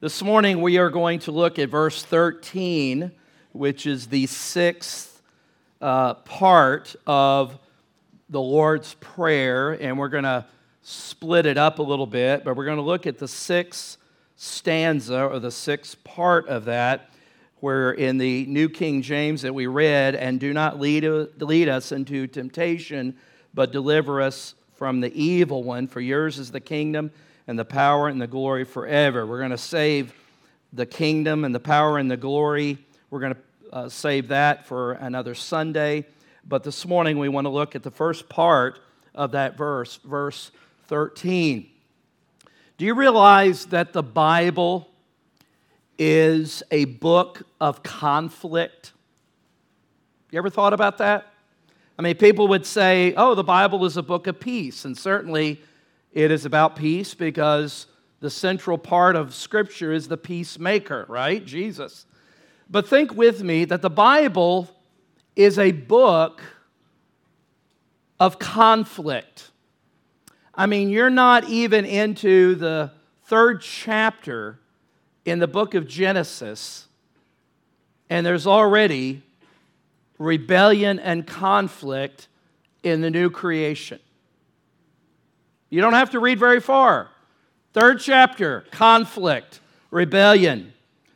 This morning we are going to look at verse 13, which is the sixth uh, part of the Lord's Prayer, and we're going to split it up a little bit, but we're going to look at the sixth stanza or the sixth part of that, where in the New King James that we read, and do not lead, lead us into temptation, but deliver us from the evil one, for yours is the kingdom and the power and the glory forever. We're going to save the kingdom and the power and the glory. We're going to uh, save that for another Sunday. But this morning we want to look at the first part of that verse, verse 13. Do you realize that the Bible is a book of conflict? You ever thought about that? I mean, people would say, oh, the Bible is a book of peace, and certainly it is about peace because the central part of Scripture is the peacemaker, right? Jesus. But think with me that the Bible is a book of conflict. I mean, you're not even into the third chapter in the book of Genesis, and there's already rebellion and conflict in the new creation. You don't have to read very far. Third chapter conflict, rebellion.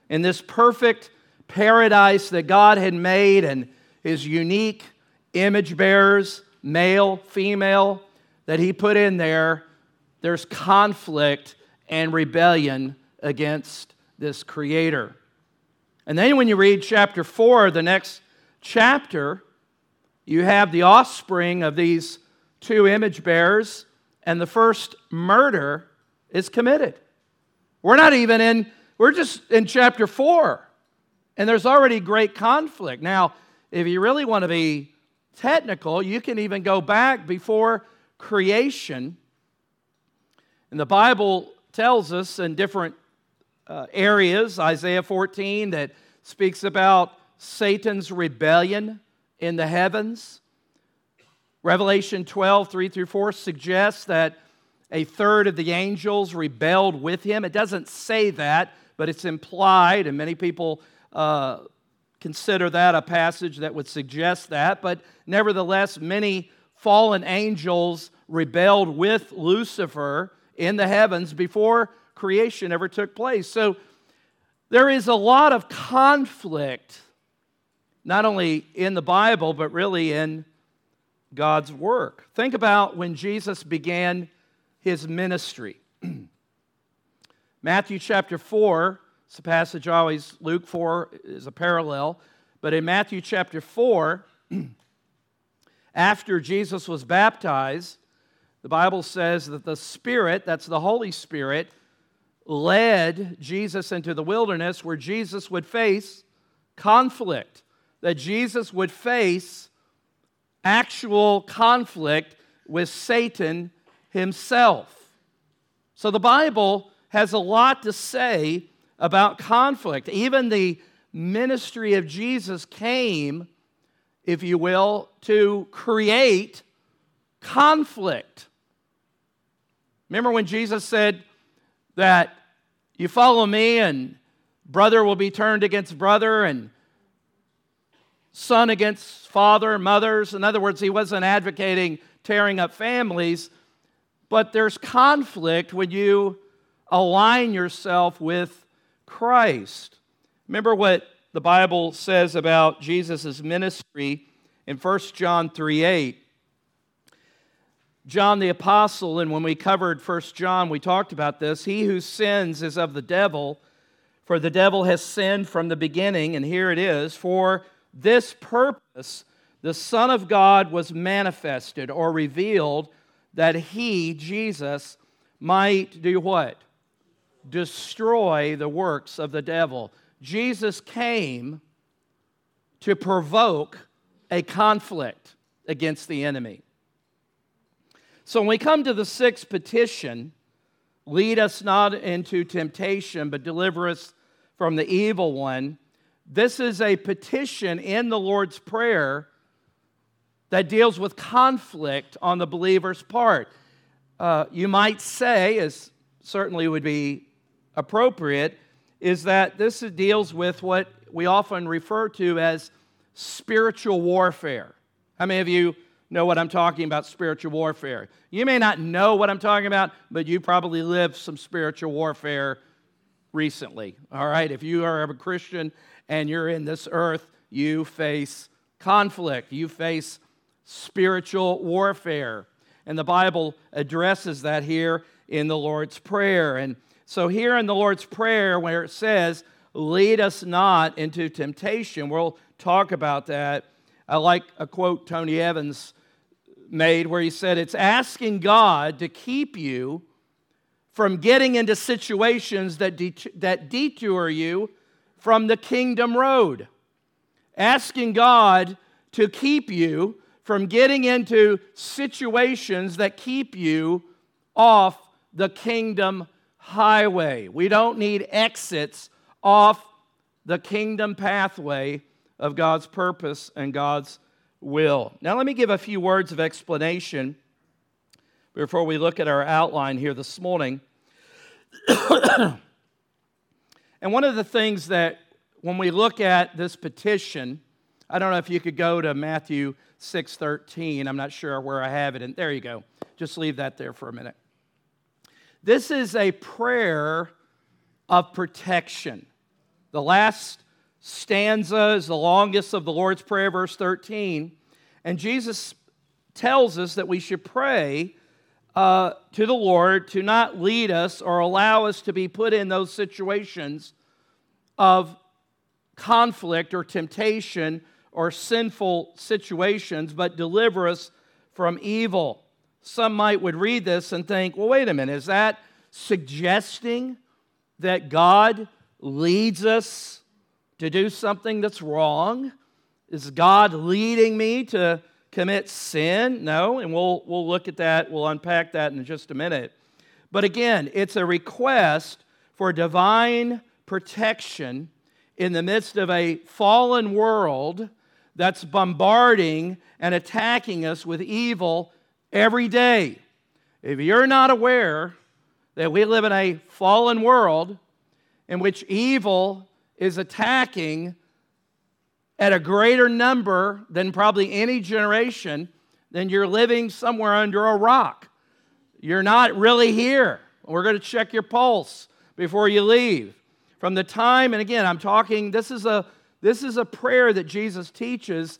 In this perfect paradise that God had made and his unique image bearers, male, female, that he put in there, there's conflict and rebellion against this creator. And then when you read chapter 4, the next chapter, you have the offspring of these two image bearers and the first murder is committed. We're not even in, we're just in chapter four, and there's already great conflict. Now, if you really want to be technical, you can even go back before creation. And the Bible tells us in different uh, areas, Isaiah 14, that speaks about Satan's rebellion in the heavens. Revelation 12, 3 through 4 suggests that a third of the angels rebelled with him. It doesn't say that, but it's implied, and many people uh, consider that a passage that would suggest that. But nevertheless, many fallen angels rebelled with Lucifer in the heavens before creation ever took place. So there is a lot of conflict, not only in the Bible, but really in God's work. Think about when Jesus began his ministry. Matthew chapter 4, it's a passage always, Luke 4 is a parallel, but in Matthew chapter 4, after Jesus was baptized, the Bible says that the Spirit, that's the Holy Spirit, led Jesus into the wilderness where Jesus would face conflict, that Jesus would face actual conflict with Satan himself. So the Bible has a lot to say about conflict. Even the ministry of Jesus came, if you will, to create conflict. Remember when Jesus said that you follow me and brother will be turned against brother and son against father, mothers. In other words, he wasn't advocating tearing up families, but there's conflict when you align yourself with Christ. Remember what the Bible says about Jesus' ministry in 1 John 3 8. John the Apostle, and when we covered 1 John, we talked about this. He who sins is of the devil, for the devil has sinned from the beginning, and here it is. For this purpose, the Son of God was manifested or revealed that he, Jesus, might do what? Destroy the works of the devil. Jesus came to provoke a conflict against the enemy. So when we come to the sixth petition, lead us not into temptation, but deliver us from the evil one. This is a petition in the Lord's Prayer that deals with conflict on the believer's part. Uh, you might say, as certainly would be appropriate, is that this deals with what we often refer to as spiritual warfare. How many of you know what I'm talking about, spiritual warfare? You may not know what I'm talking about, but you probably lived some spiritual warfare recently. All right, if you are a Christian and you're in this earth, you face conflict, you face spiritual warfare. And the Bible addresses that here in the Lord's Prayer. And so, here in the Lord's Prayer, where it says, Lead us not into temptation, we'll talk about that. I like a quote Tony Evans made where he said, It's asking God to keep you from getting into situations that, det- that detour you from the kingdom road. Asking God to keep you from getting into situations that keep you off the kingdom highway. We don't need exits off the kingdom pathway of God's purpose and God's will. Now, let me give a few words of explanation before we look at our outline here this morning. and one of the things that when we look at this petition, I don't know if you could go to Matthew 6:13. I'm not sure where I have it. And there you go. Just leave that there for a minute. This is a prayer of protection. The last stanza is the longest of the Lord's Prayer, verse 13. And Jesus tells us that we should pray uh, to the Lord to not lead us or allow us to be put in those situations of conflict or temptation or sinful situations, but deliver us from evil. Some might would read this and think, well, wait a minute, is that suggesting that God leads us to do something that's wrong? Is God leading me to commit sin? No, and we'll, we'll look at that, we'll unpack that in just a minute. But again, it's a request for divine protection in the midst of a fallen world that's bombarding and attacking us with evil every day. If you're not aware that we live in a fallen world in which evil is attacking at a greater number than probably any generation, then you're living somewhere under a rock. You're not really here. We're going to check your pulse before you leave. From the time, and again, I'm talking, this is a this is a prayer that Jesus teaches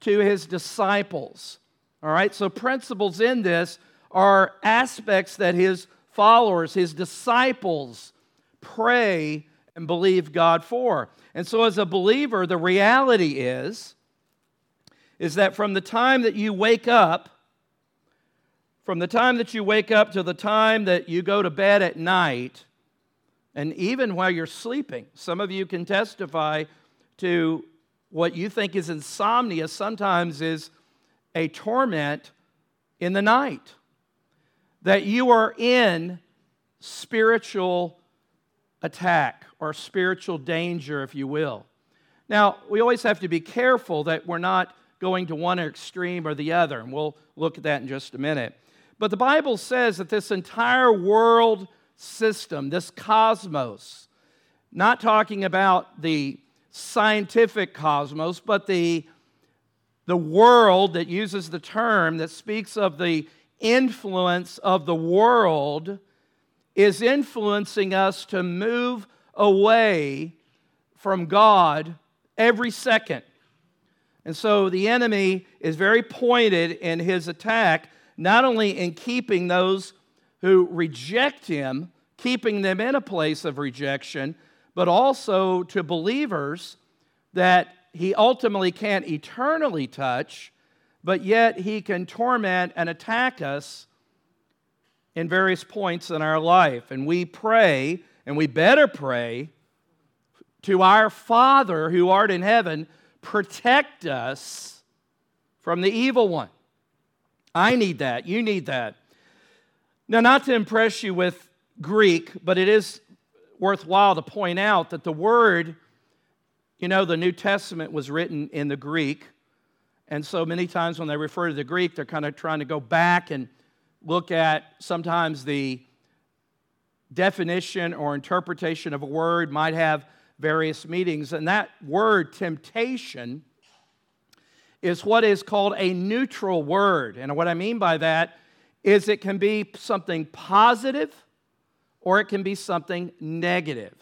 to his disciples. All right, so principles in this are aspects that his followers, his disciples, pray and believe God for. And so as a believer, the reality is is that from the time that you wake up from the time that you wake up to the time that you go to bed at night and even while you're sleeping, some of you can testify to what you think is insomnia sometimes is a torment in the night. That you are in spiritual attack or spiritual danger, if you will. Now, we always have to be careful that we're not going to one extreme or the other, and we'll look at that in just a minute. But the Bible says that this entire world system, this cosmos, not talking about the scientific cosmos, but the, the world that uses the term that speaks of the influence of the world is influencing us to move away from God every second. And so the enemy is very pointed in his attack, not only in keeping those who reject him, keeping them in a place of rejection, but also to believers that he ultimately can't eternally touch, but yet he can torment and attack us in various points in our life. And we pray, and we better pray, to our Father who art in heaven, protect us from the evil one. I need that. You need that. Now, not to impress you with Greek, but it is worthwhile to point out that the word, you know, the New Testament was written in the Greek. And so many times when they refer to the Greek, they're kind of trying to go back and look at sometimes the definition or interpretation of a word might have various meanings. And that word, temptation, is what is called a neutral word. And what I mean by that is it can be something positive or it can be something negative.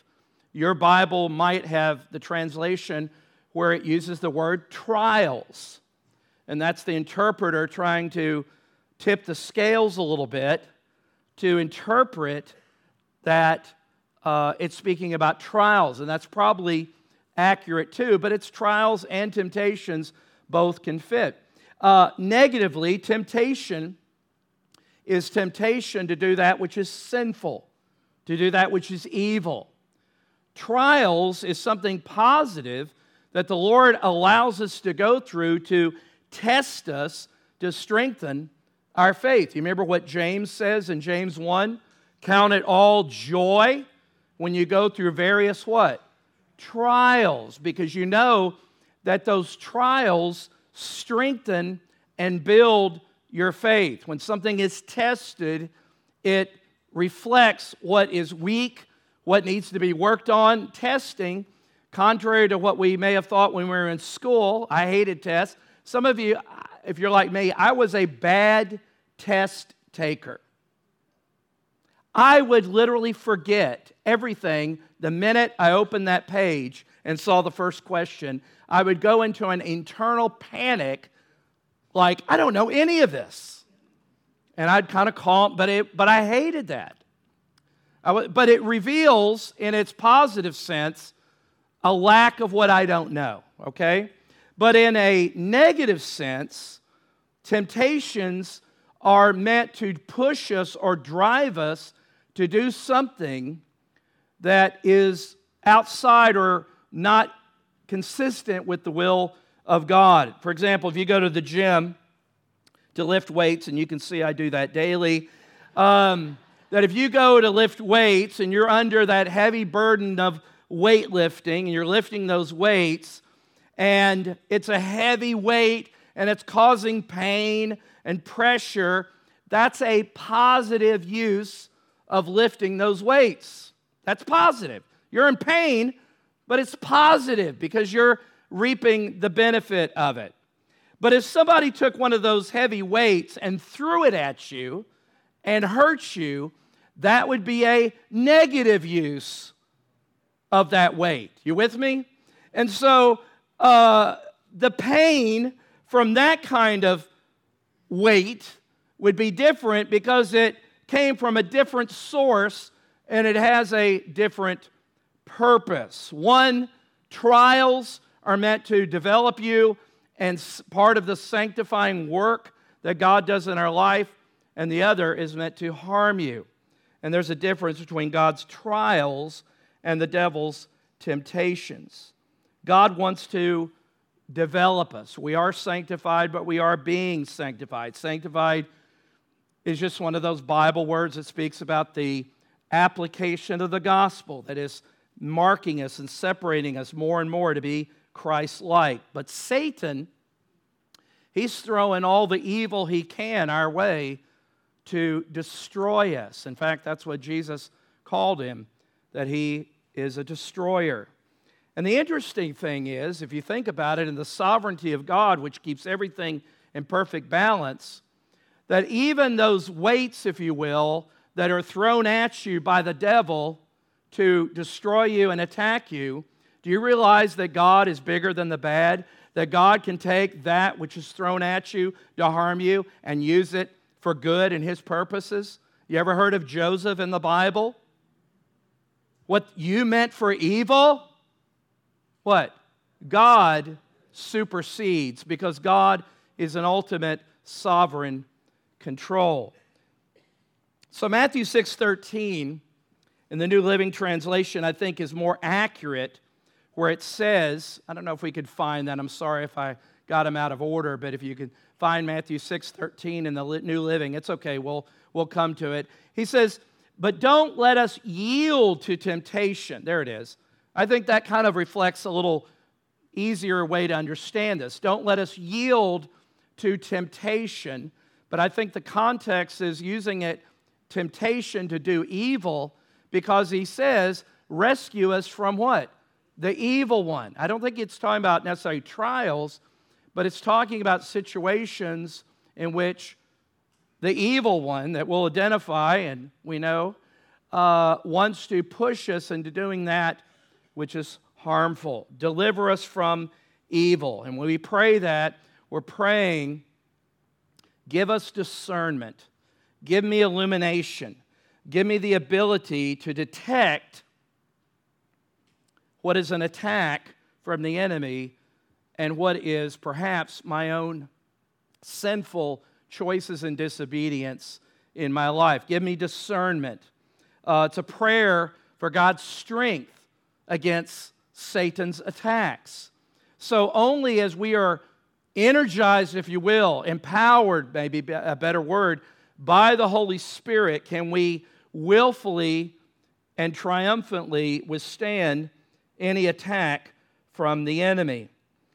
Your Bible might have the translation where it uses the word trials. And that's the interpreter trying to tip the scales a little bit to interpret that uh, it's speaking about trials. And that's probably accurate too, but it's trials and temptations both can fit. Uh, negatively, temptation is temptation to do that which is sinful, to do that which is evil. Trials is something positive that the Lord allows us to go through to test us, to strengthen our faith. You remember what James says in James 1? Count it all joy when you go through various what? Trials, because you know that those trials strengthen and build your faith. When something is tested, it reflects what is weak, what needs to be worked on. Testing, contrary to what we may have thought when we were in school, I hated tests. Some of you, if you're like me, I was a bad test taker. I would literally forget everything the minute I opened that page and saw the first question. I would go into an internal panic like, I don't know any of this. And I'd kind of calm, but, it, but I hated that. I, but it reveals, in its positive sense, a lack of what I don't know, okay? But in a negative sense, temptations are meant to push us or drive us to do something that is outside or not consistent with the will of God. For example, if you go to the gym to lift weights, and you can see I do that daily, um, that if you go to lift weights and you're under that heavy burden of weightlifting and you're lifting those weights, and it's a heavy weight and it's causing pain and pressure, that's a positive use of lifting those weights. That's positive. You're in pain, but it's positive because you're reaping the benefit of it. But if somebody took one of those heavy weights and threw it at you and hurt you, that would be a negative use of that weight. You with me? And so uh, the pain from that kind of weight would be different because it came from a different source and it has a different purpose. One, trials are meant to develop you and part of the sanctifying work that God does in our life, and the other is meant to harm you. And there's a difference between God's trials and the devil's temptations. God wants to develop us. We are sanctified, but we are being sanctified. Sanctified is just one of those Bible words that speaks about the application of the gospel that is marking us and separating us more and more to be Christ like. But Satan, he's throwing all the evil he can our way to destroy us. In fact, that's what Jesus called him, that he is a destroyer. And the interesting thing is, if you think about it, in the sovereignty of God, which keeps everything in perfect balance, that even those weights, if you will, that are thrown at you by the devil to destroy you and attack you, do you realize that God is bigger than the bad? That God can take that which is thrown at you to harm you and use it for good and His purposes? You ever heard of Joseph in the Bible? What you meant for evil? What? God supersedes because God is an ultimate sovereign control. So Matthew 6:13 in the New Living Translation I think is more accurate where it says, I don't know if we could find that. I'm sorry if I got them out of order, but if you could find Matthew 6:13 in the New Living, it's okay. We'll we'll come to it. He says, "But don't let us yield to temptation." There it is. I think that kind of reflects a little easier way to understand this. Don't let us yield to temptation, but I think the context is using it temptation to do evil, because he says, rescue us from what? The evil one. I don't think it's talking about necessarily trials, but it's talking about situations in which the evil one that we'll identify, and we know, uh, wants to push us into doing that which is harmful. Deliver us from evil. And when we pray that, we're praying, give us discernment, give me illumination, give me the ability to detect what is an attack from the enemy and what is perhaps my own sinful choices and disobedience in my life. Give me discernment. Uh, it's a prayer for God's strength against Satan's attacks. So, only as we are energized, if you will, empowered, maybe a better word, by the Holy Spirit, can we willfully and triumphantly withstand any attack from the enemy.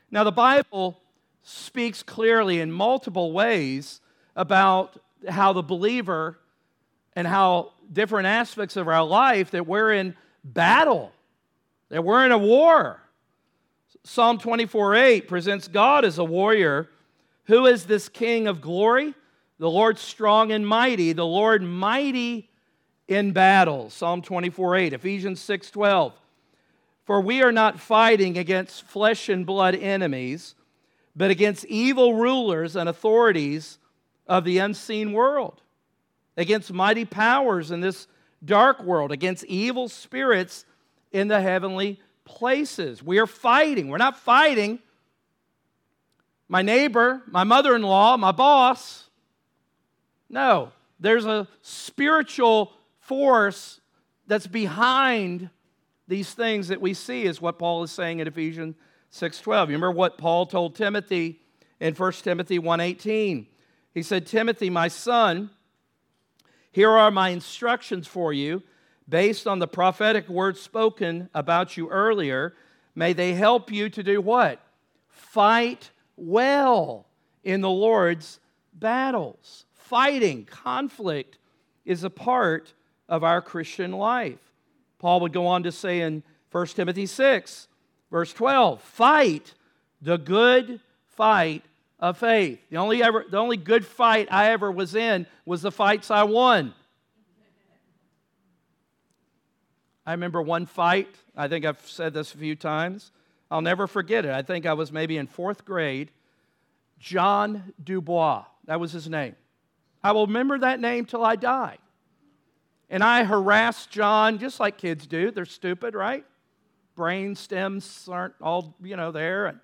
Now, the Bible speaks clearly in multiple ways about how the believer and how different aspects of our life that we're in battle, that we're in a war. Psalm 24 8 presents God as a warrior. Who is this King of glory? The Lord strong and mighty, the Lord mighty in battle. Psalm 24 8. Ephesians 6 12. For we are not fighting against flesh and blood enemies, but against evil rulers and authorities of the unseen world, against mighty powers in this dark world, against evil spirits in the heavenly places. We are fighting. We're not fighting my neighbor, my mother in law, my boss. No, there's a spiritual force that's behind these things that we see is what Paul is saying in Ephesians 6:12. You remember what Paul told Timothy in 1 Timothy 1:18. He said, "Timothy, my son, here are my instructions for you based on the prophetic words spoken about you earlier. May they help you to do what? Fight well in the Lord's battles. Fighting, conflict is a part of our Christian life. Paul would go on to say in 1 Timothy 6, verse 12, fight the good fight of faith. The only, ever, the only good fight I ever was in was the fights I won. I remember one fight, I think I've said this a few times. I'll never forget it. I think I was maybe in fourth grade. John Dubois, that was his name. I will remember that name till I die. And I harassed John just like kids do. They're stupid, right? Brain stems aren't all, you know, there, and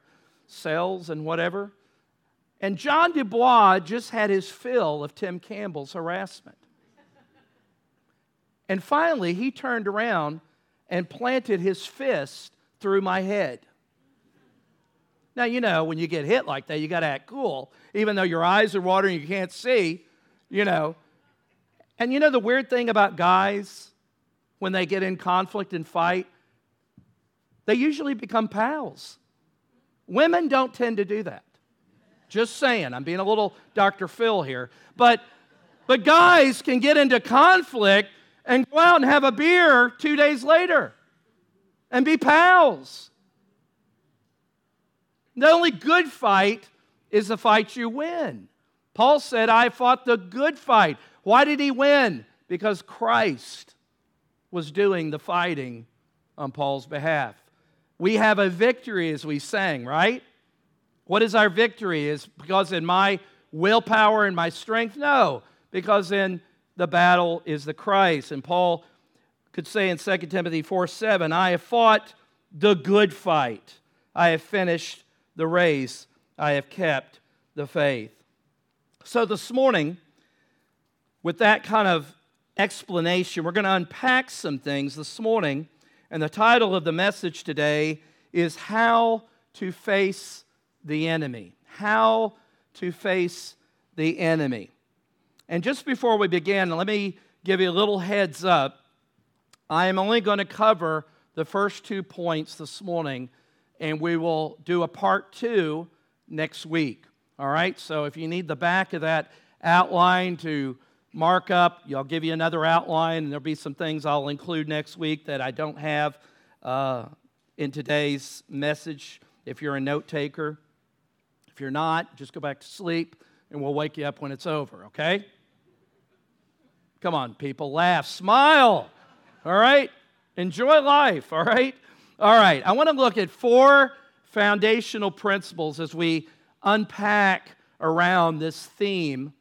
cells and whatever. And John Dubois just had his fill of Tim Campbell's harassment. And finally, he turned around and planted his fist through my head. Now, you know, when you get hit like that, you got to act cool. Even though your eyes are watering, you can't see, you know, and you know the weird thing about guys when they get in conflict and fight? They usually become pals. Women don't tend to do that. Just saying, I'm being a little Dr. Phil here. But, but guys can get into conflict and go out and have a beer two days later and be pals. The only good fight is the fight you win. Paul said, I fought the good fight. Why did he win? Because Christ was doing the fighting on Paul's behalf. We have a victory as we sang, right? What is our victory? Is because in my willpower and my strength? No, because in the battle is the Christ. And Paul could say in 2 Timothy 4 7, I have fought the good fight. I have finished the race. I have kept the faith. So this morning, with that kind of explanation, we're going to unpack some things this morning. And the title of the message today is How to Face the Enemy. How to Face the Enemy. And just before we begin, let me give you a little heads up. I am only going to cover the first two points this morning, and we will do a part two next week. All right? So if you need the back of that outline to markup. I'll give you another outline, and there'll be some things I'll include next week that I don't have uh, in today's message if you're a note taker. If you're not, just go back to sleep, and we'll wake you up when it's over, okay? Come on, people, laugh, smile, all right? Enjoy life, all right? All right, I want to look at four foundational principles as we unpack around this theme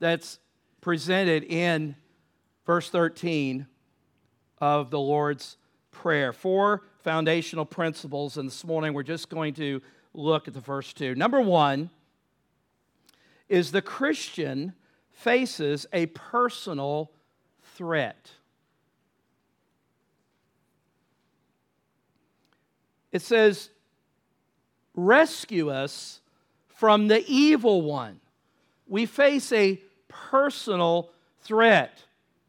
that's presented in verse 13 of the Lord's Prayer. Four foundational principles, and this morning we're just going to look at the first two. Number one is the Christian faces a personal threat. It says, Rescue us from the evil one. We face a personal threat.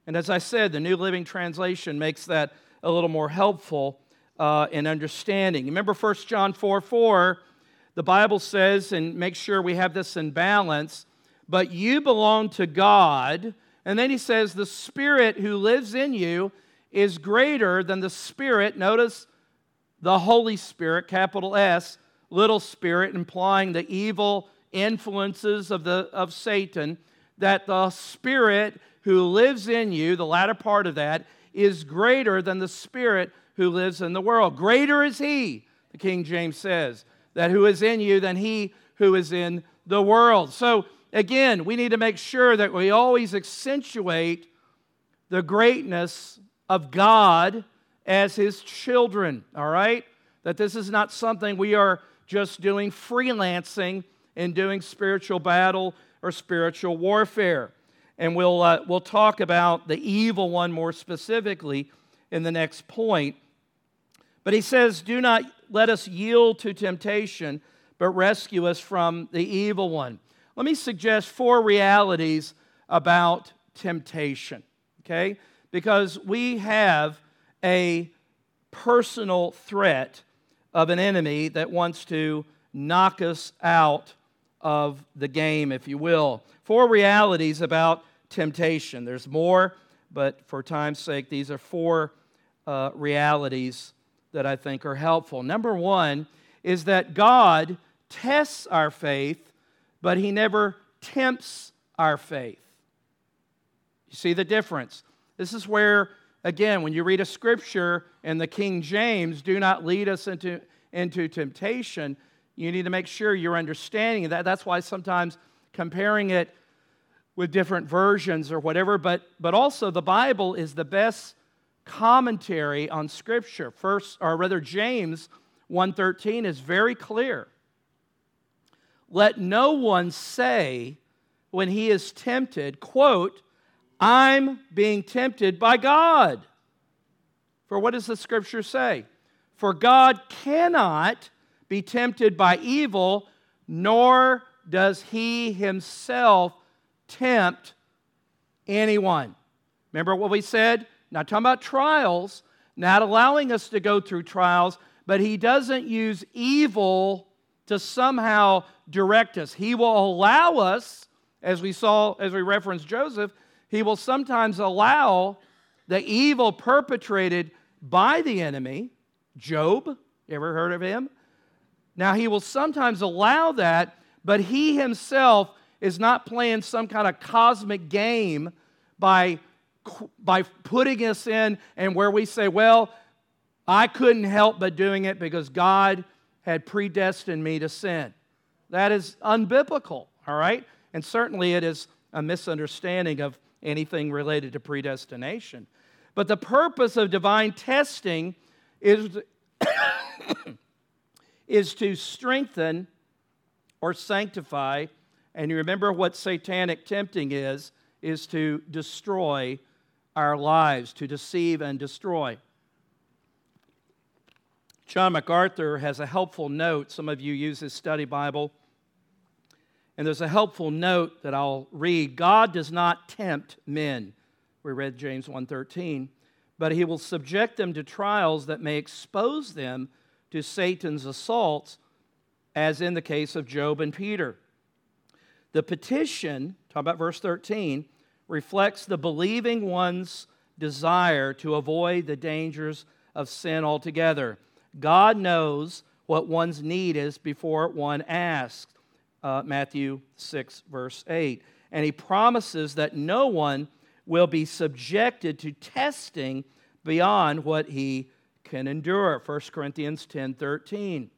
And as I said, the New Living Translation makes that a little more helpful uh, in understanding. Remember 1 John 4 4, the Bible says, and make sure we have this in balance, but you belong to God. And then he says, the Spirit who lives in you is greater than the Spirit, notice the Holy Spirit, capital S, little spirit, implying the evil influences of, the, of Satan, that the Spirit who lives in you, the latter part of that, is greater than the Spirit who lives in the world. Greater is He, the King James says, that who is in you than He who is in the world. So, again, we need to make sure that we always accentuate the greatness of God as His children, all right? That this is not something we are just doing freelancing and doing spiritual battle or spiritual warfare. And we'll, uh, we'll talk about the evil one more specifically in the next point. But he says, Do not let us yield to temptation, but rescue us from the evil one. Let me suggest four realities about temptation, okay? Because we have a personal threat of an enemy that wants to knock us out of the game, if you will. Four realities about temptation. There's more, but for time's sake, these are four uh, realities that I think are helpful. Number one is that God tests our faith, but He never tempts our faith. You see the difference? This is where, again, when you read a scripture in the King James, do not lead us into, into temptation, you need to make sure you're understanding that. That's why sometimes comparing it with different versions or whatever, but, but also the Bible is the best commentary on Scripture. First, or rather, James 1.13 is very clear. Let no one say when he is tempted, quote, I'm being tempted by God. For what does the Scripture say? For God cannot be tempted by evil, nor does he himself tempt anyone. Remember what we said? Not talking about trials, not allowing us to go through trials, but he doesn't use evil to somehow direct us. He will allow us, as we saw, as we referenced Joseph, he will sometimes allow the evil perpetrated by the enemy. Job, ever heard of him? Now, he will sometimes allow that, but he himself is not playing some kind of cosmic game by, by putting us in and where we say, well, I couldn't help but doing it because God had predestined me to sin. That is unbiblical, all right? And certainly it is a misunderstanding of anything related to predestination. But the purpose of divine testing is is to strengthen or sanctify. And you remember what satanic tempting is, is to destroy our lives, to deceive and destroy. John MacArthur has a helpful note. Some of you use his study Bible. And there's a helpful note that I'll read. God does not tempt men. We read James 1:13, but he will subject them to trials that may expose them to Satan's assaults, as in the case of Job and Peter. The petition, talk about verse 13, reflects the believing one's desire to avoid the dangers of sin altogether. God knows what one's need is before one asks. Uh, Matthew 6, verse 8. And he promises that no one will be subjected to testing beyond what he can endure. 1 Corinthians 10 13.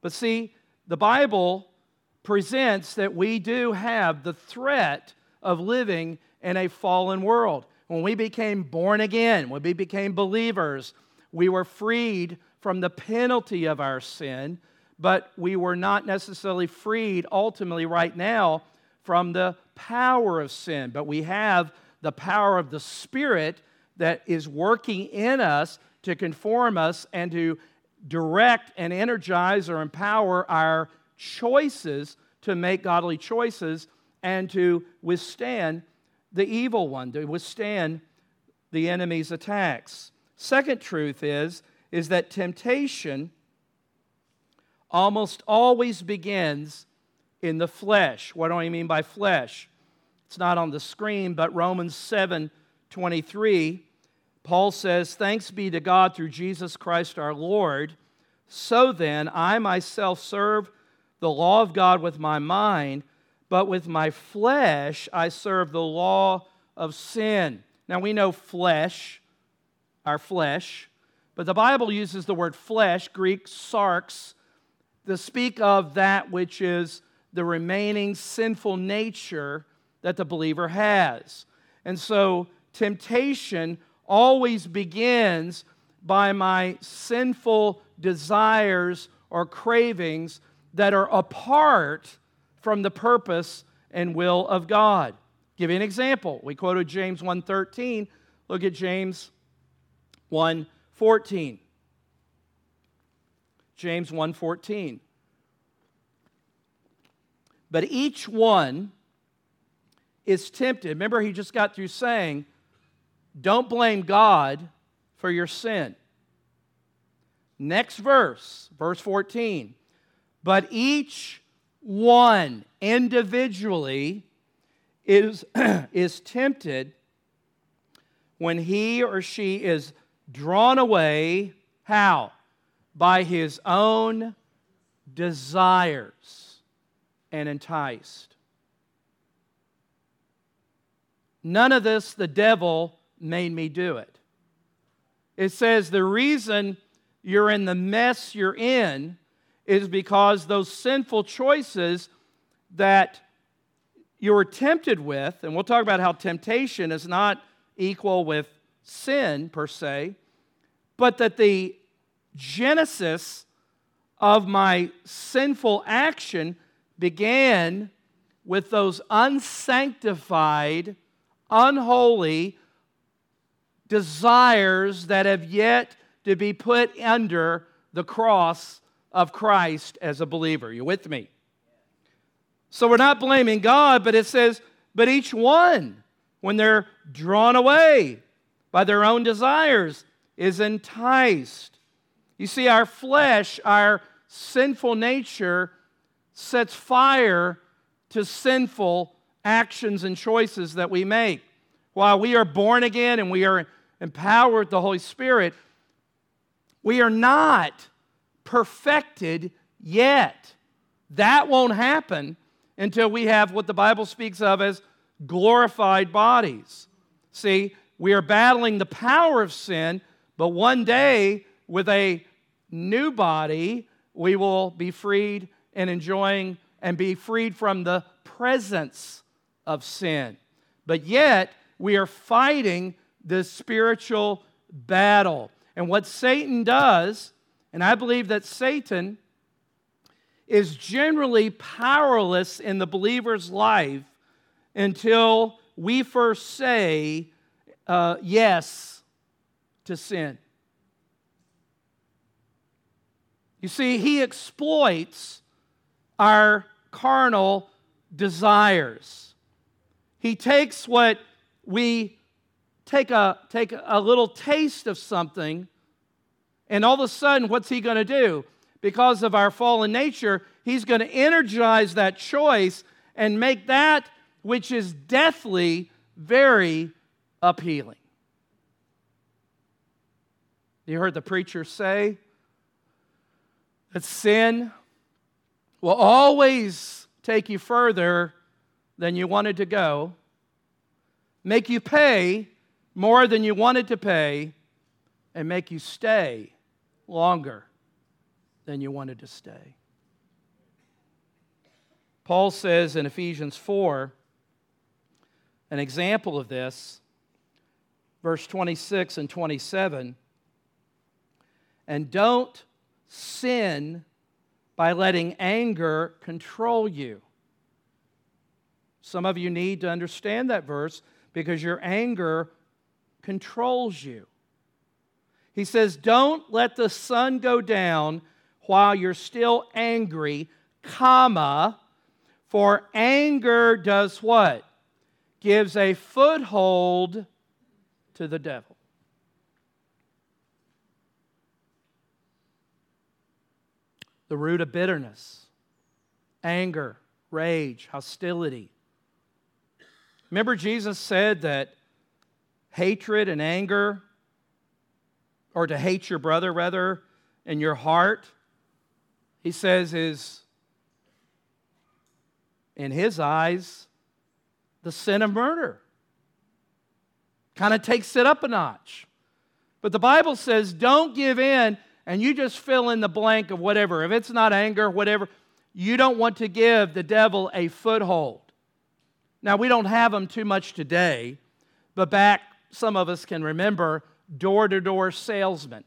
But see, the Bible presents that we do have the threat of living in a fallen world. When we became born again, when we became believers, we were freed from the penalty of our sin, but we were not necessarily freed ultimately right now from the power of sin. But we have the power of the Spirit that is working in us to conform us and to direct and energize or empower our choices to make godly choices and to withstand the evil one, to withstand the enemy's attacks. Second truth is, is that temptation almost always begins in the flesh. What do I mean by flesh? It's not on the screen, but Romans 7 23, Paul says, Thanks be to God through Jesus Christ our Lord. So then, I myself serve the law of God with my mind, but with my flesh I serve the law of sin. Now we know flesh, our flesh, but the Bible uses the word flesh, Greek sarx, to speak of that which is the remaining sinful nature that the believer has. And so temptation always begins by my sinful desires or cravings that are apart from the purpose and will of God. Give you an example. We quoted James 1:13. Look at James 1:14. James 1:14. But each one is tempted. Remember he just got through saying, don't blame God for your sin. Next verse, verse 14. But each one individually is, is tempted when he or she is drawn away. How? By his own desires and enticed. None of this the devil made me do it. It says the reason you're in the mess you're in is because those sinful choices that you were tempted with, and we'll talk about how temptation is not equal with sin per se, but that the genesis of my sinful action began with those unsanctified, unholy desires that have yet to be put under the cross of Christ as a believer. You with me? So we're not blaming God, but it says, but each one, when they're drawn away by their own desires, is enticed. You see, our flesh, our sinful nature, sets fire to sinful actions and choices that we make. While we are born again and we are empowered with the Holy Spirit, we are not perfected yet. That won't happen until we have what the Bible speaks of as glorified bodies. See, we are battling the power of sin, but one day with a new body, we will be freed and enjoying and be freed from the presence of sin. But yet, we are fighting this spiritual battle. And what Satan does, and I believe that Satan is generally powerless in the believer's life until we first say uh, yes to sin. You see, he exploits our carnal desires. He takes what we take a, take a little taste of something, and all of a sudden, what's he going to do? Because of our fallen nature, he's going to energize that choice and make that which is deathly very appealing. You heard the preacher say that sin will always take you further than you wanted to go, make you pay more than you wanted to pay, and make you stay longer than you wanted to stay. Paul says in Ephesians 4, an example of this, verse 26 and 27 and don't sin by letting anger control you. Some of you need to understand that verse because your anger controls you. He says, Don't let the sun go down while you're still angry, comma, for anger does what? Gives a foothold to the devil. The root of bitterness, anger, rage, hostility. Remember, Jesus said that hatred and anger, or to hate your brother rather, in your heart, he says, is in his eyes the sin of murder. Kind of takes it up a notch. But the Bible says, don't give in and you just fill in the blank of whatever. If it's not anger, whatever, you don't want to give the devil a foothold. Now, we don't have them too much today, but back, some of us can remember door to door salesman.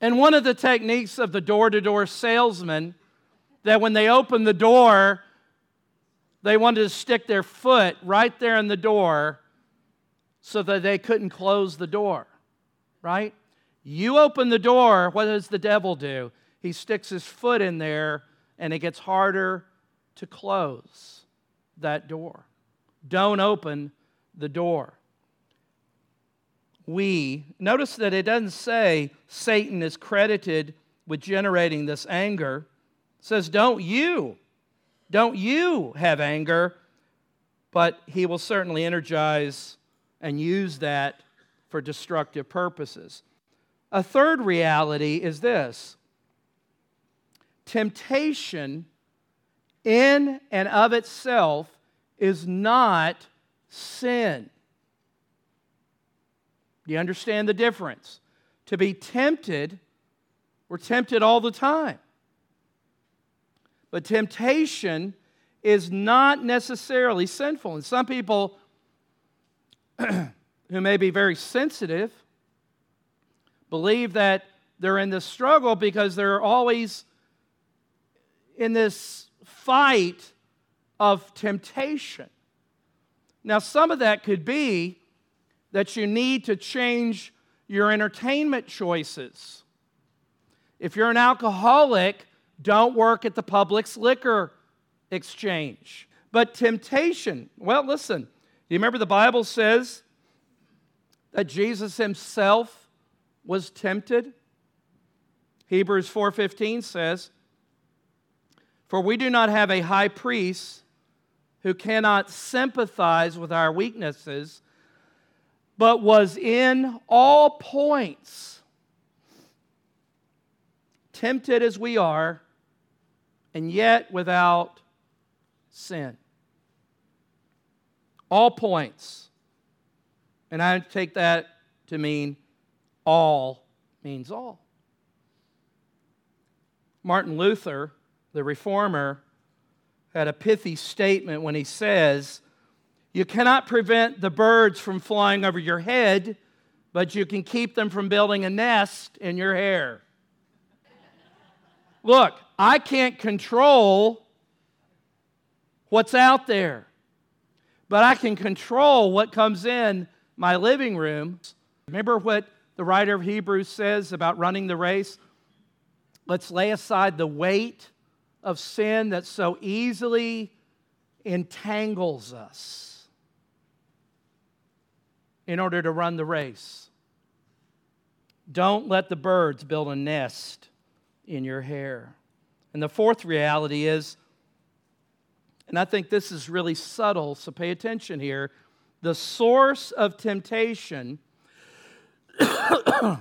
And one of the techniques of the door to door salesman that when they opened the door, they wanted to stick their foot right there in the door so that they couldn't close the door, right? You open the door, what does the devil do? He sticks his foot in there and it gets harder to close that door. Don't open the door we, notice that it doesn't say Satan is credited with generating this anger. It says, don't you, don't you have anger, but he will certainly energize and use that for destructive purposes. A third reality is this temptation in and of itself is not sin. Do you understand the difference? To be tempted, we're tempted all the time. But temptation is not necessarily sinful. And some people who may be very sensitive believe that they're in this struggle because they're always in this fight of temptation. Now, some of that could be that you need to change your entertainment choices. If you're an alcoholic, don't work at the Publix liquor exchange. But temptation, well, listen, do you remember the Bible says that Jesus himself was tempted? Hebrews 4:15 says, "For we do not have a high priest who cannot sympathize with our weaknesses, but was in all points tempted as we are, and yet without sin. All points. And I take that to mean all means all. Martin Luther, the reformer, had a pithy statement when he says, you cannot prevent the birds from flying over your head, but you can keep them from building a nest in your hair. Look, I can't control what's out there, but I can control what comes in my living room. Remember what the writer of Hebrews says about running the race? Let's lay aside the weight of sin that so easily entangles us in order to run the race. Don't let the birds build a nest in your hair. And the fourth reality is and I think this is really subtle, so pay attention here. The source of temptation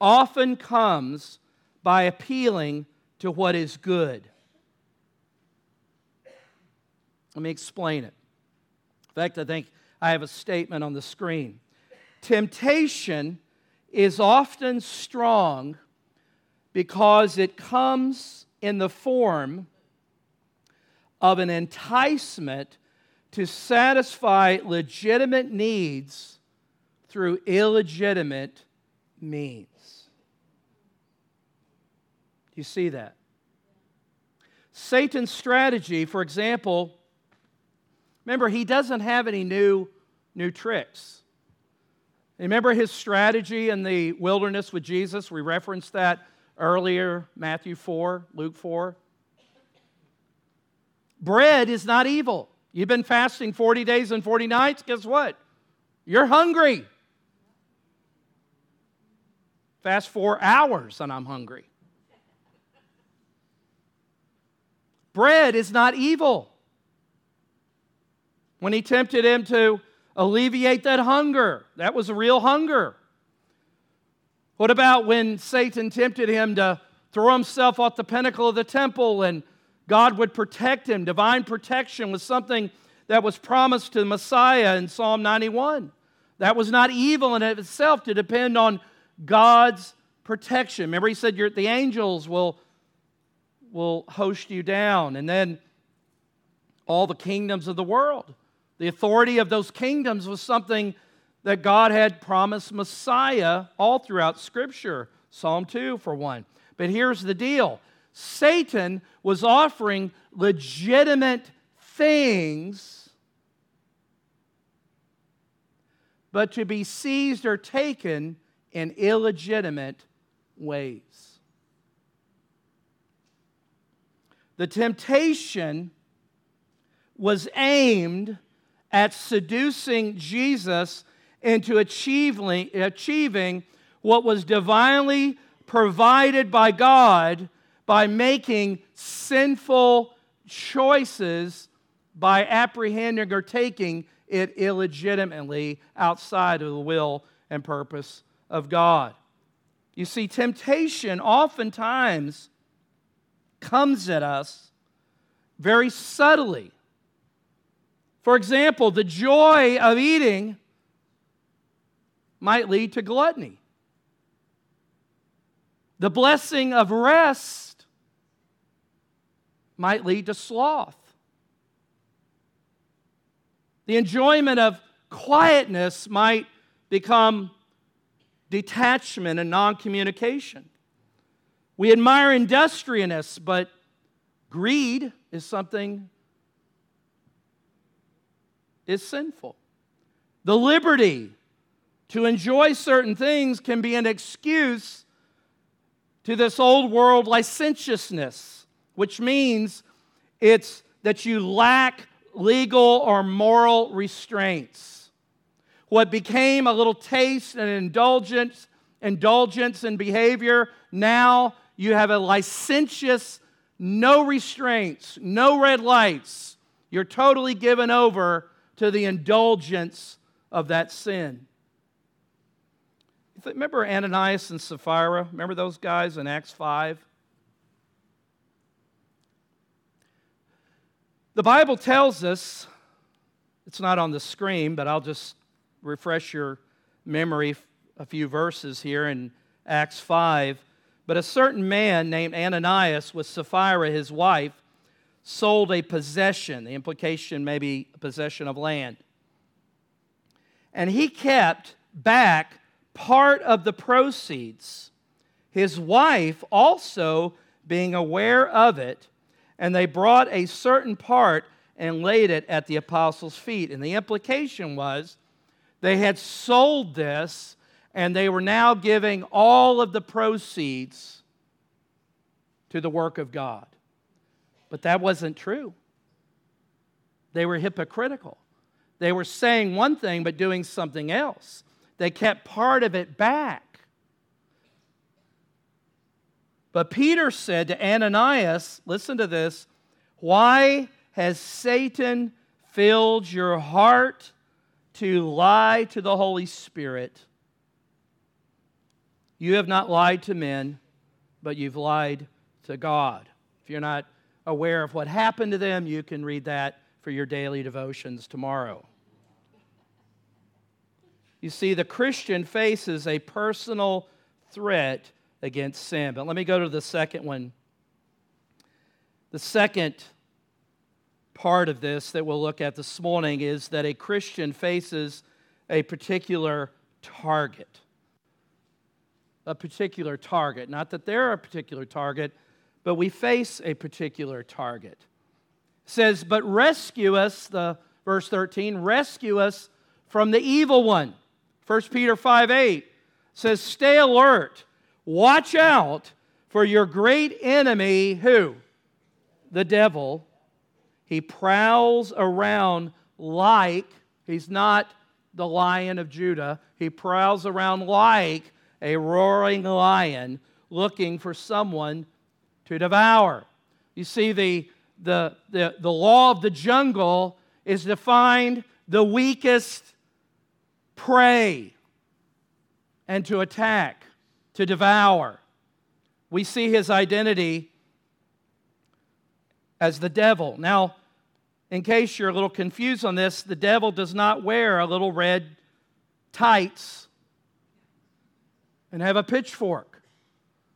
often comes by appealing to what is good. Let me explain it. In fact, I think I have a statement on the screen. Temptation is often strong because it comes in the form of an enticement to satisfy legitimate needs through illegitimate means. You see that? Satan's strategy, for example, remember, he doesn't have any new, new tricks. Remember his strategy in the wilderness with Jesus? We referenced that earlier, Matthew 4, Luke 4. Bread is not evil. You've been fasting 40 days and 40 nights. Guess what? You're hungry. Fast four hours and I'm hungry. Bread is not evil. When he tempted him to alleviate that hunger, that was a real hunger. What about when Satan tempted him to throw himself off the pinnacle of the temple and God would protect him. Divine protection was something that was promised to the Messiah in Psalm 91. That was not evil in itself to depend on God's protection. Remember, he said the angels will, will host you down, and then all the kingdoms of the world. The authority of those kingdoms was something that God had promised Messiah all throughout Scripture. Psalm 2, for one. But here's the deal Satan was offering legitimate things, but to be seized or taken in illegitimate ways. The temptation was aimed at seducing Jesus into achieving, what was divinely provided by God by making sinful choices by apprehending or taking it illegitimately outside of the will and purpose of God. You see, temptation oftentimes comes at us very subtly. For example, the joy of eating might lead to gluttony. The blessing of rest might lead to sloth. The enjoyment of quietness might become detachment and non communication. We admire industriousness, but greed is something is sinful. The liberty to enjoy certain things can be an excuse to this old world licentiousness which means it's that you lack legal or moral restraints. What became a little taste and indulgence, indulgence in behavior, now you have a licentious, no restraints, no red lights. You're totally given over to the indulgence of that sin. Remember Ananias and Sapphira? Remember those guys in Acts 5? The Bible tells us, it's not on the screen, but I'll just refresh your memory a few verses here in Acts 5. But a certain man named Ananias with Sapphira, his wife, sold a possession. The implication may be a possession of land. And he kept back part of the proceeds. His wife, also being aware of it, and they brought a certain part and laid it at the apostles' feet. And the implication was they had sold this and they were now giving all of the proceeds to the work of God. But that wasn't true. They were hypocritical. They were saying one thing but doing something else. They kept part of it back. But Peter said to Ananias, listen to this, why has Satan filled your heart to lie to the Holy Spirit? You have not lied to men, but you've lied to God. If you're not aware of what happened to them, you can read that for your daily devotions tomorrow. You see, the Christian faces a personal threat against sin. But let me go to the second one. The second part of this that we'll look at this morning is that a Christian faces a particular target. A particular target. Not that they're a particular target, but we face a particular target. It says, But rescue us, the verse 13, rescue us from the evil one. 1 Peter 5 8 says, Stay alert, watch out for your great enemy, who? The devil. He prowls around like, he's not the lion of Judah, he prowls around like a roaring lion looking for someone to devour. You see, the, the, the, the law of the jungle is to find the weakest prey and to attack, to devour. We see his identity as the devil. Now, in case you're a little confused on this, the devil does not wear a little red tights and have a pitchfork.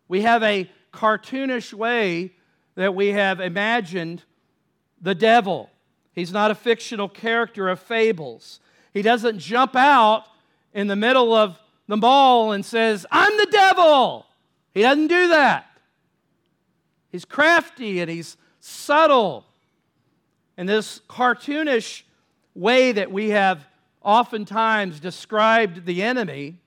We have a cartoonish way that we have imagined the devil. He's not a fictional character of fables. He doesn't jump out in the middle of the mall and says, I'm the devil. He doesn't do that. He's crafty and he's subtle. And this cartoonish way that we have oftentimes described the enemy,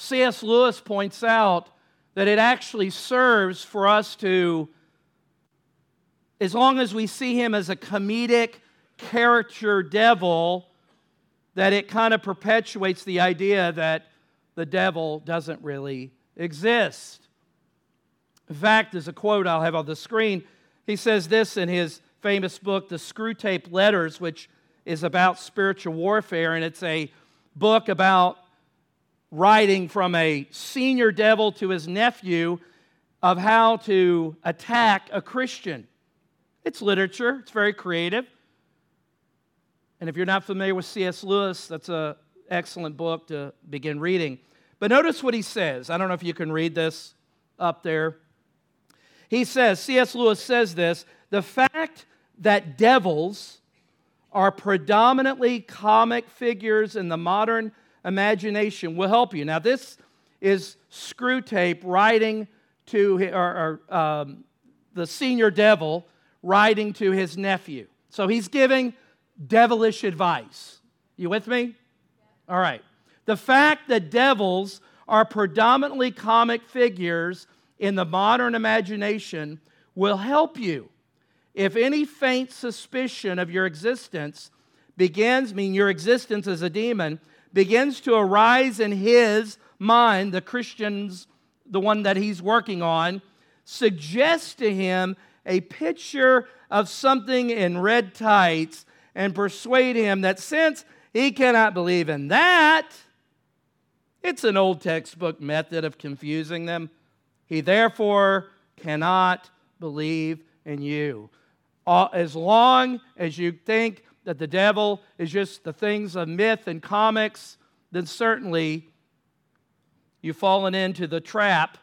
C.S. Lewis points out that it actually serves for us to, as long as we see him as a comedic character devil, that it kind of perpetuates the idea that the devil doesn't really exist. In fact, there's a quote I'll have on the screen. He says this in his famous book, The Screwtape Letters, which is about spiritual warfare, and it's a book about writing from a senior devil to his nephew of how to attack a Christian. It's literature, it's very creative. And if you're not familiar with C.S. Lewis, that's an excellent book to begin reading. But notice what he says. I don't know if you can read this up there. He says, C.S. Lewis says this the fact that devils are predominantly comic figures in the modern imagination will help you. Now, this is Screwtape writing to, or, or um, the senior devil writing to his nephew. So he's giving devilish advice. You with me? All right. The fact that devils are predominantly comic figures in the modern imagination will help you. If any faint suspicion of your existence begins, mean your existence as a demon, begins to arise in his mind, the Christian's, the one that he's working on, suggests to him a picture of something in red tights and persuade him that since he cannot believe in that, it's an old textbook method of confusing them. He therefore cannot believe in you. As long as you think that the devil is just the things of myth and comics, then certainly you've fallen into the trap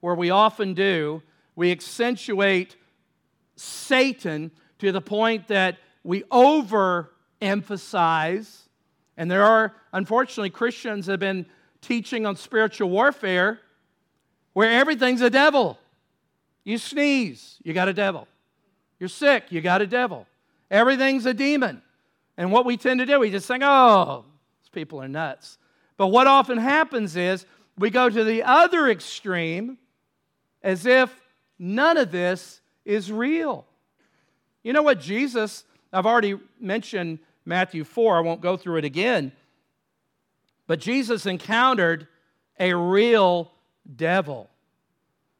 where we often do. We accentuate Satan to the point that we overemphasize, and there are, unfortunately, Christians have been teaching on spiritual warfare where everything's a devil. You sneeze, you got a devil. You're sick, you got a devil. Everything's a demon. And what we tend to do, we just think, oh, these people are nuts. But what often happens is we go to the other extreme as if none of this is real. You know what Jesus I've already mentioned Matthew 4, I won't go through it again. But Jesus encountered a real devil.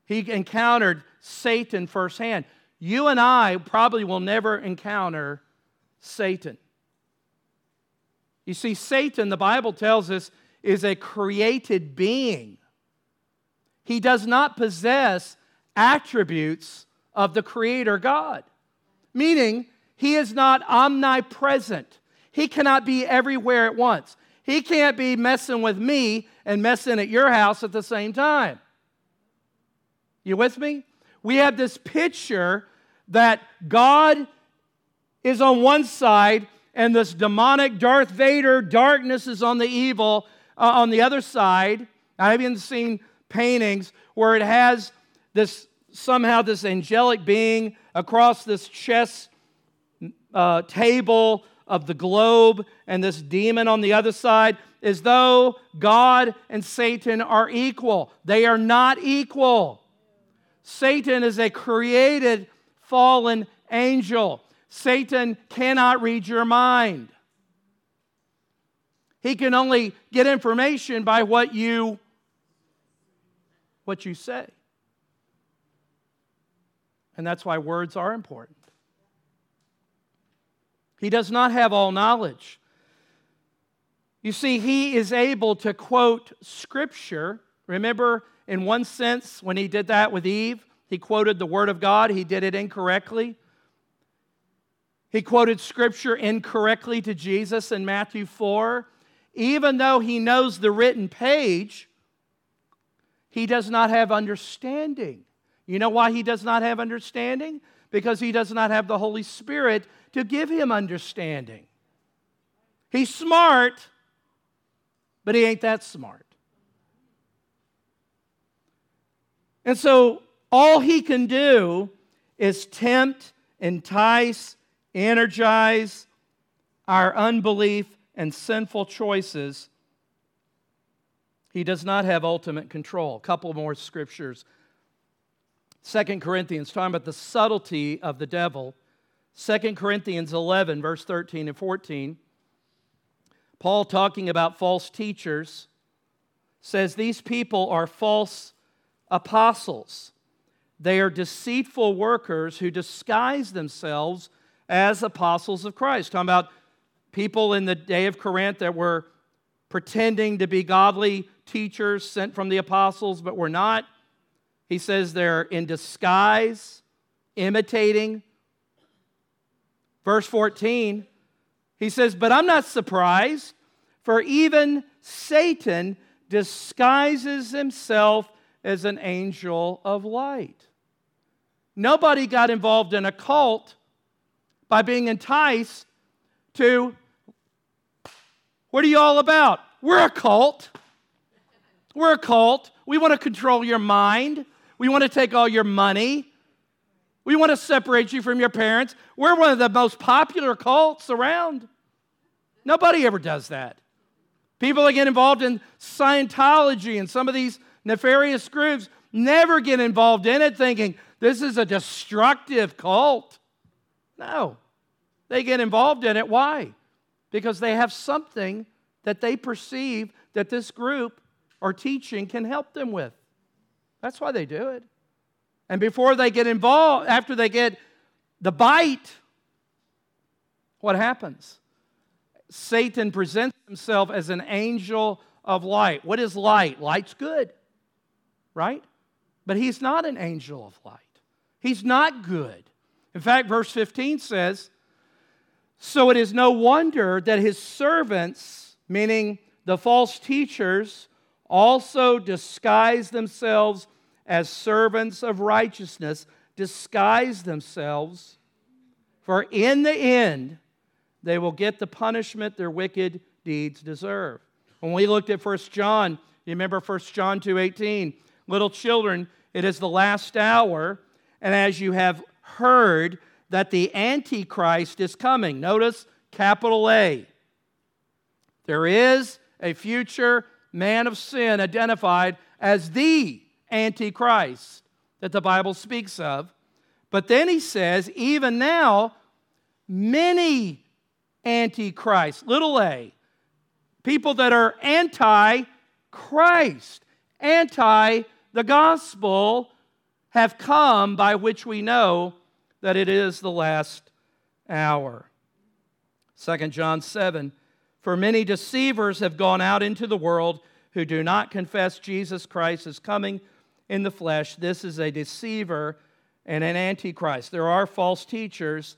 He encountered Satan firsthand. You and I probably will never encounter Satan. You see, Satan, the Bible tells us, is a created being. He does not possess attributes of the Creator God, meaning he is not omnipresent. He cannot be everywhere at once. He can't be messing with me and messing at your house at the same time. You with me? We have this picture that God is on one side and this demonic Darth Vader darkness is on the evil uh, on the other side. I've even seen paintings where it has this somehow this angelic being across this chess uh, table of the globe and this demon on the other side as though God and Satan are equal. They are not equal. Satan is a created fallen angel. Satan cannot read your mind. He can only get information by what you what you say. And that's why words are important. He does not have all knowledge. You see, he is able to quote scripture. Remember, in one sense, when he did that with Eve, he quoted the word of God, he did it incorrectly. He quoted scripture incorrectly to Jesus in Matthew 4. Even though he knows the written page, he does not have understanding. You know why he does not have understanding? Because he does not have the Holy Spirit to give him understanding. He's smart, but he ain't that smart. And so all he can do is tempt, entice, energize our unbelief and sinful choices. He does not have ultimate control. A couple more scriptures. Second Corinthians, talking about the subtlety of the devil. 2 Corinthians 11, verse 13 and 14, Paul talking about false teachers says these people are false apostles. They are deceitful workers who disguise themselves as apostles of Christ. Talking about people in the day of Corinth that were pretending to be godly teachers sent from the apostles, but were not. He says they're in disguise, imitating Verse 14, he says, But I'm not surprised, for even Satan disguises himself as an angel of light. Nobody got involved in a cult by being enticed to, What are you all about? We're a cult. We're a cult. We want to control your mind. We want to take all your money. We want to separate you from your parents. We're one of the most popular cults around. Nobody ever does that. People that get involved in Scientology and some of these nefarious groups never get involved in it thinking this is a destructive cult. No. They get involved in it. Why? Because they have something that they perceive that this group or teaching can help them with. That's why they do it. And before they get involved, after they get the bite, what happens? Satan presents himself as an angel of light. What is light? Light's good, right? But he's not an angel of light. He's not good. In fact, verse 15 says, So it is no wonder that his servants, meaning the false teachers, also disguise themselves as servants of righteousness disguise themselves, for in the end they will get the punishment their wicked deeds deserve. When we looked at 1 John, you remember 1 John 2:18, little children, it is the last hour, and as you have heard that the antichrist is coming. Notice capital A. There is a future man of sin identified as the Antichrist that the Bible speaks of. But then he says, even now, many Antichrists, little a, people that are anti Christ, anti the gospel, have come by which we know that it is the last hour. 2 John 7 For many deceivers have gone out into the world who do not confess Jesus Christ is coming in the flesh. This is a deceiver and an antichrist. There are false teachers,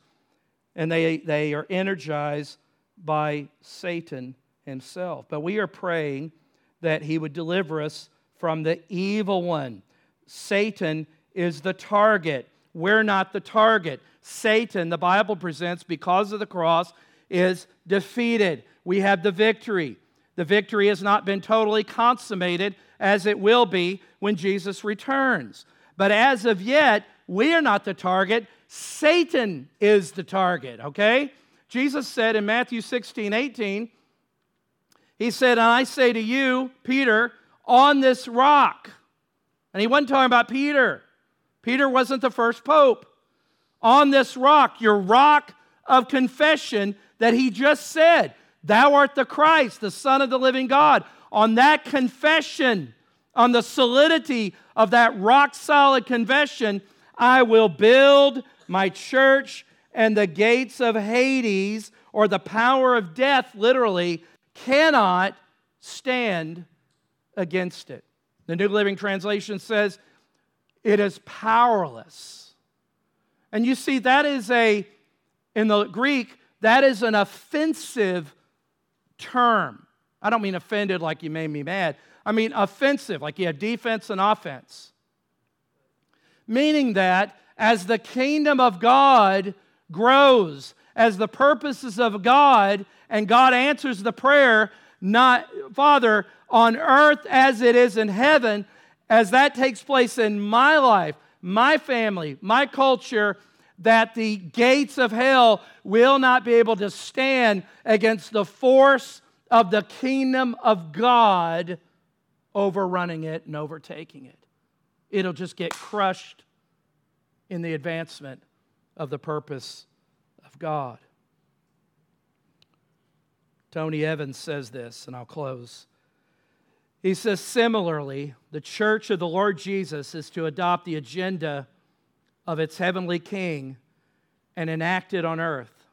and they, they are energized by Satan himself. But we are praying that he would deliver us from the evil one. Satan is the target. We're not the target. Satan, the Bible presents, because of the cross, is defeated. We have the victory. The victory has not been totally consummated as it will be when Jesus returns. But as of yet, we are not the target. Satan is the target, okay? Jesus said in Matthew 16, 18, He said, And I say to you, Peter, on this rock. And he wasn't talking about Peter. Peter wasn't the first pope. On this rock, your rock of confession that he just said, Thou art the Christ, the Son of the living God. On that confession, on the solidity of that rock solid confession, I will build my church, and the gates of Hades, or the power of death, literally, cannot stand against it. The New Living Translation says, it is powerless. And you see, that is a, in the Greek, that is an offensive term. I don't mean offended like you made me mad. I mean offensive, like you have defense and offense. Meaning that as the kingdom of God grows, as the purposes of God, and God answers the prayer, not Father, on earth as it is in heaven, as that takes place in my life, my family, my culture, that the gates of hell will not be able to stand against the force of the kingdom of God overrunning it and overtaking it. It'll just get crushed in the advancement of the purpose of God. Tony Evans says this, and I'll close. He says, similarly, the church of the Lord Jesus is to adopt the agenda of its heavenly king and enact it on earth.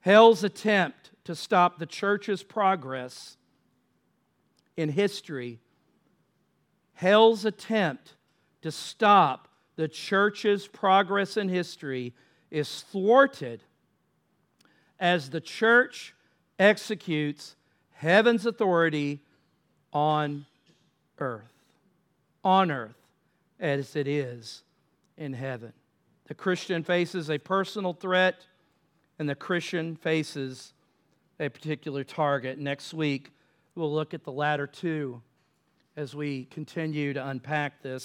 Hell's attempt to stop the church's progress in history, hell's attempt to stop the church's progress in history is thwarted as the church executes heaven's authority on earth, on earth as it is in heaven. The Christian faces a personal threat, and the Christian faces a particular target. Next week, we'll look at the latter two as we continue to unpack this.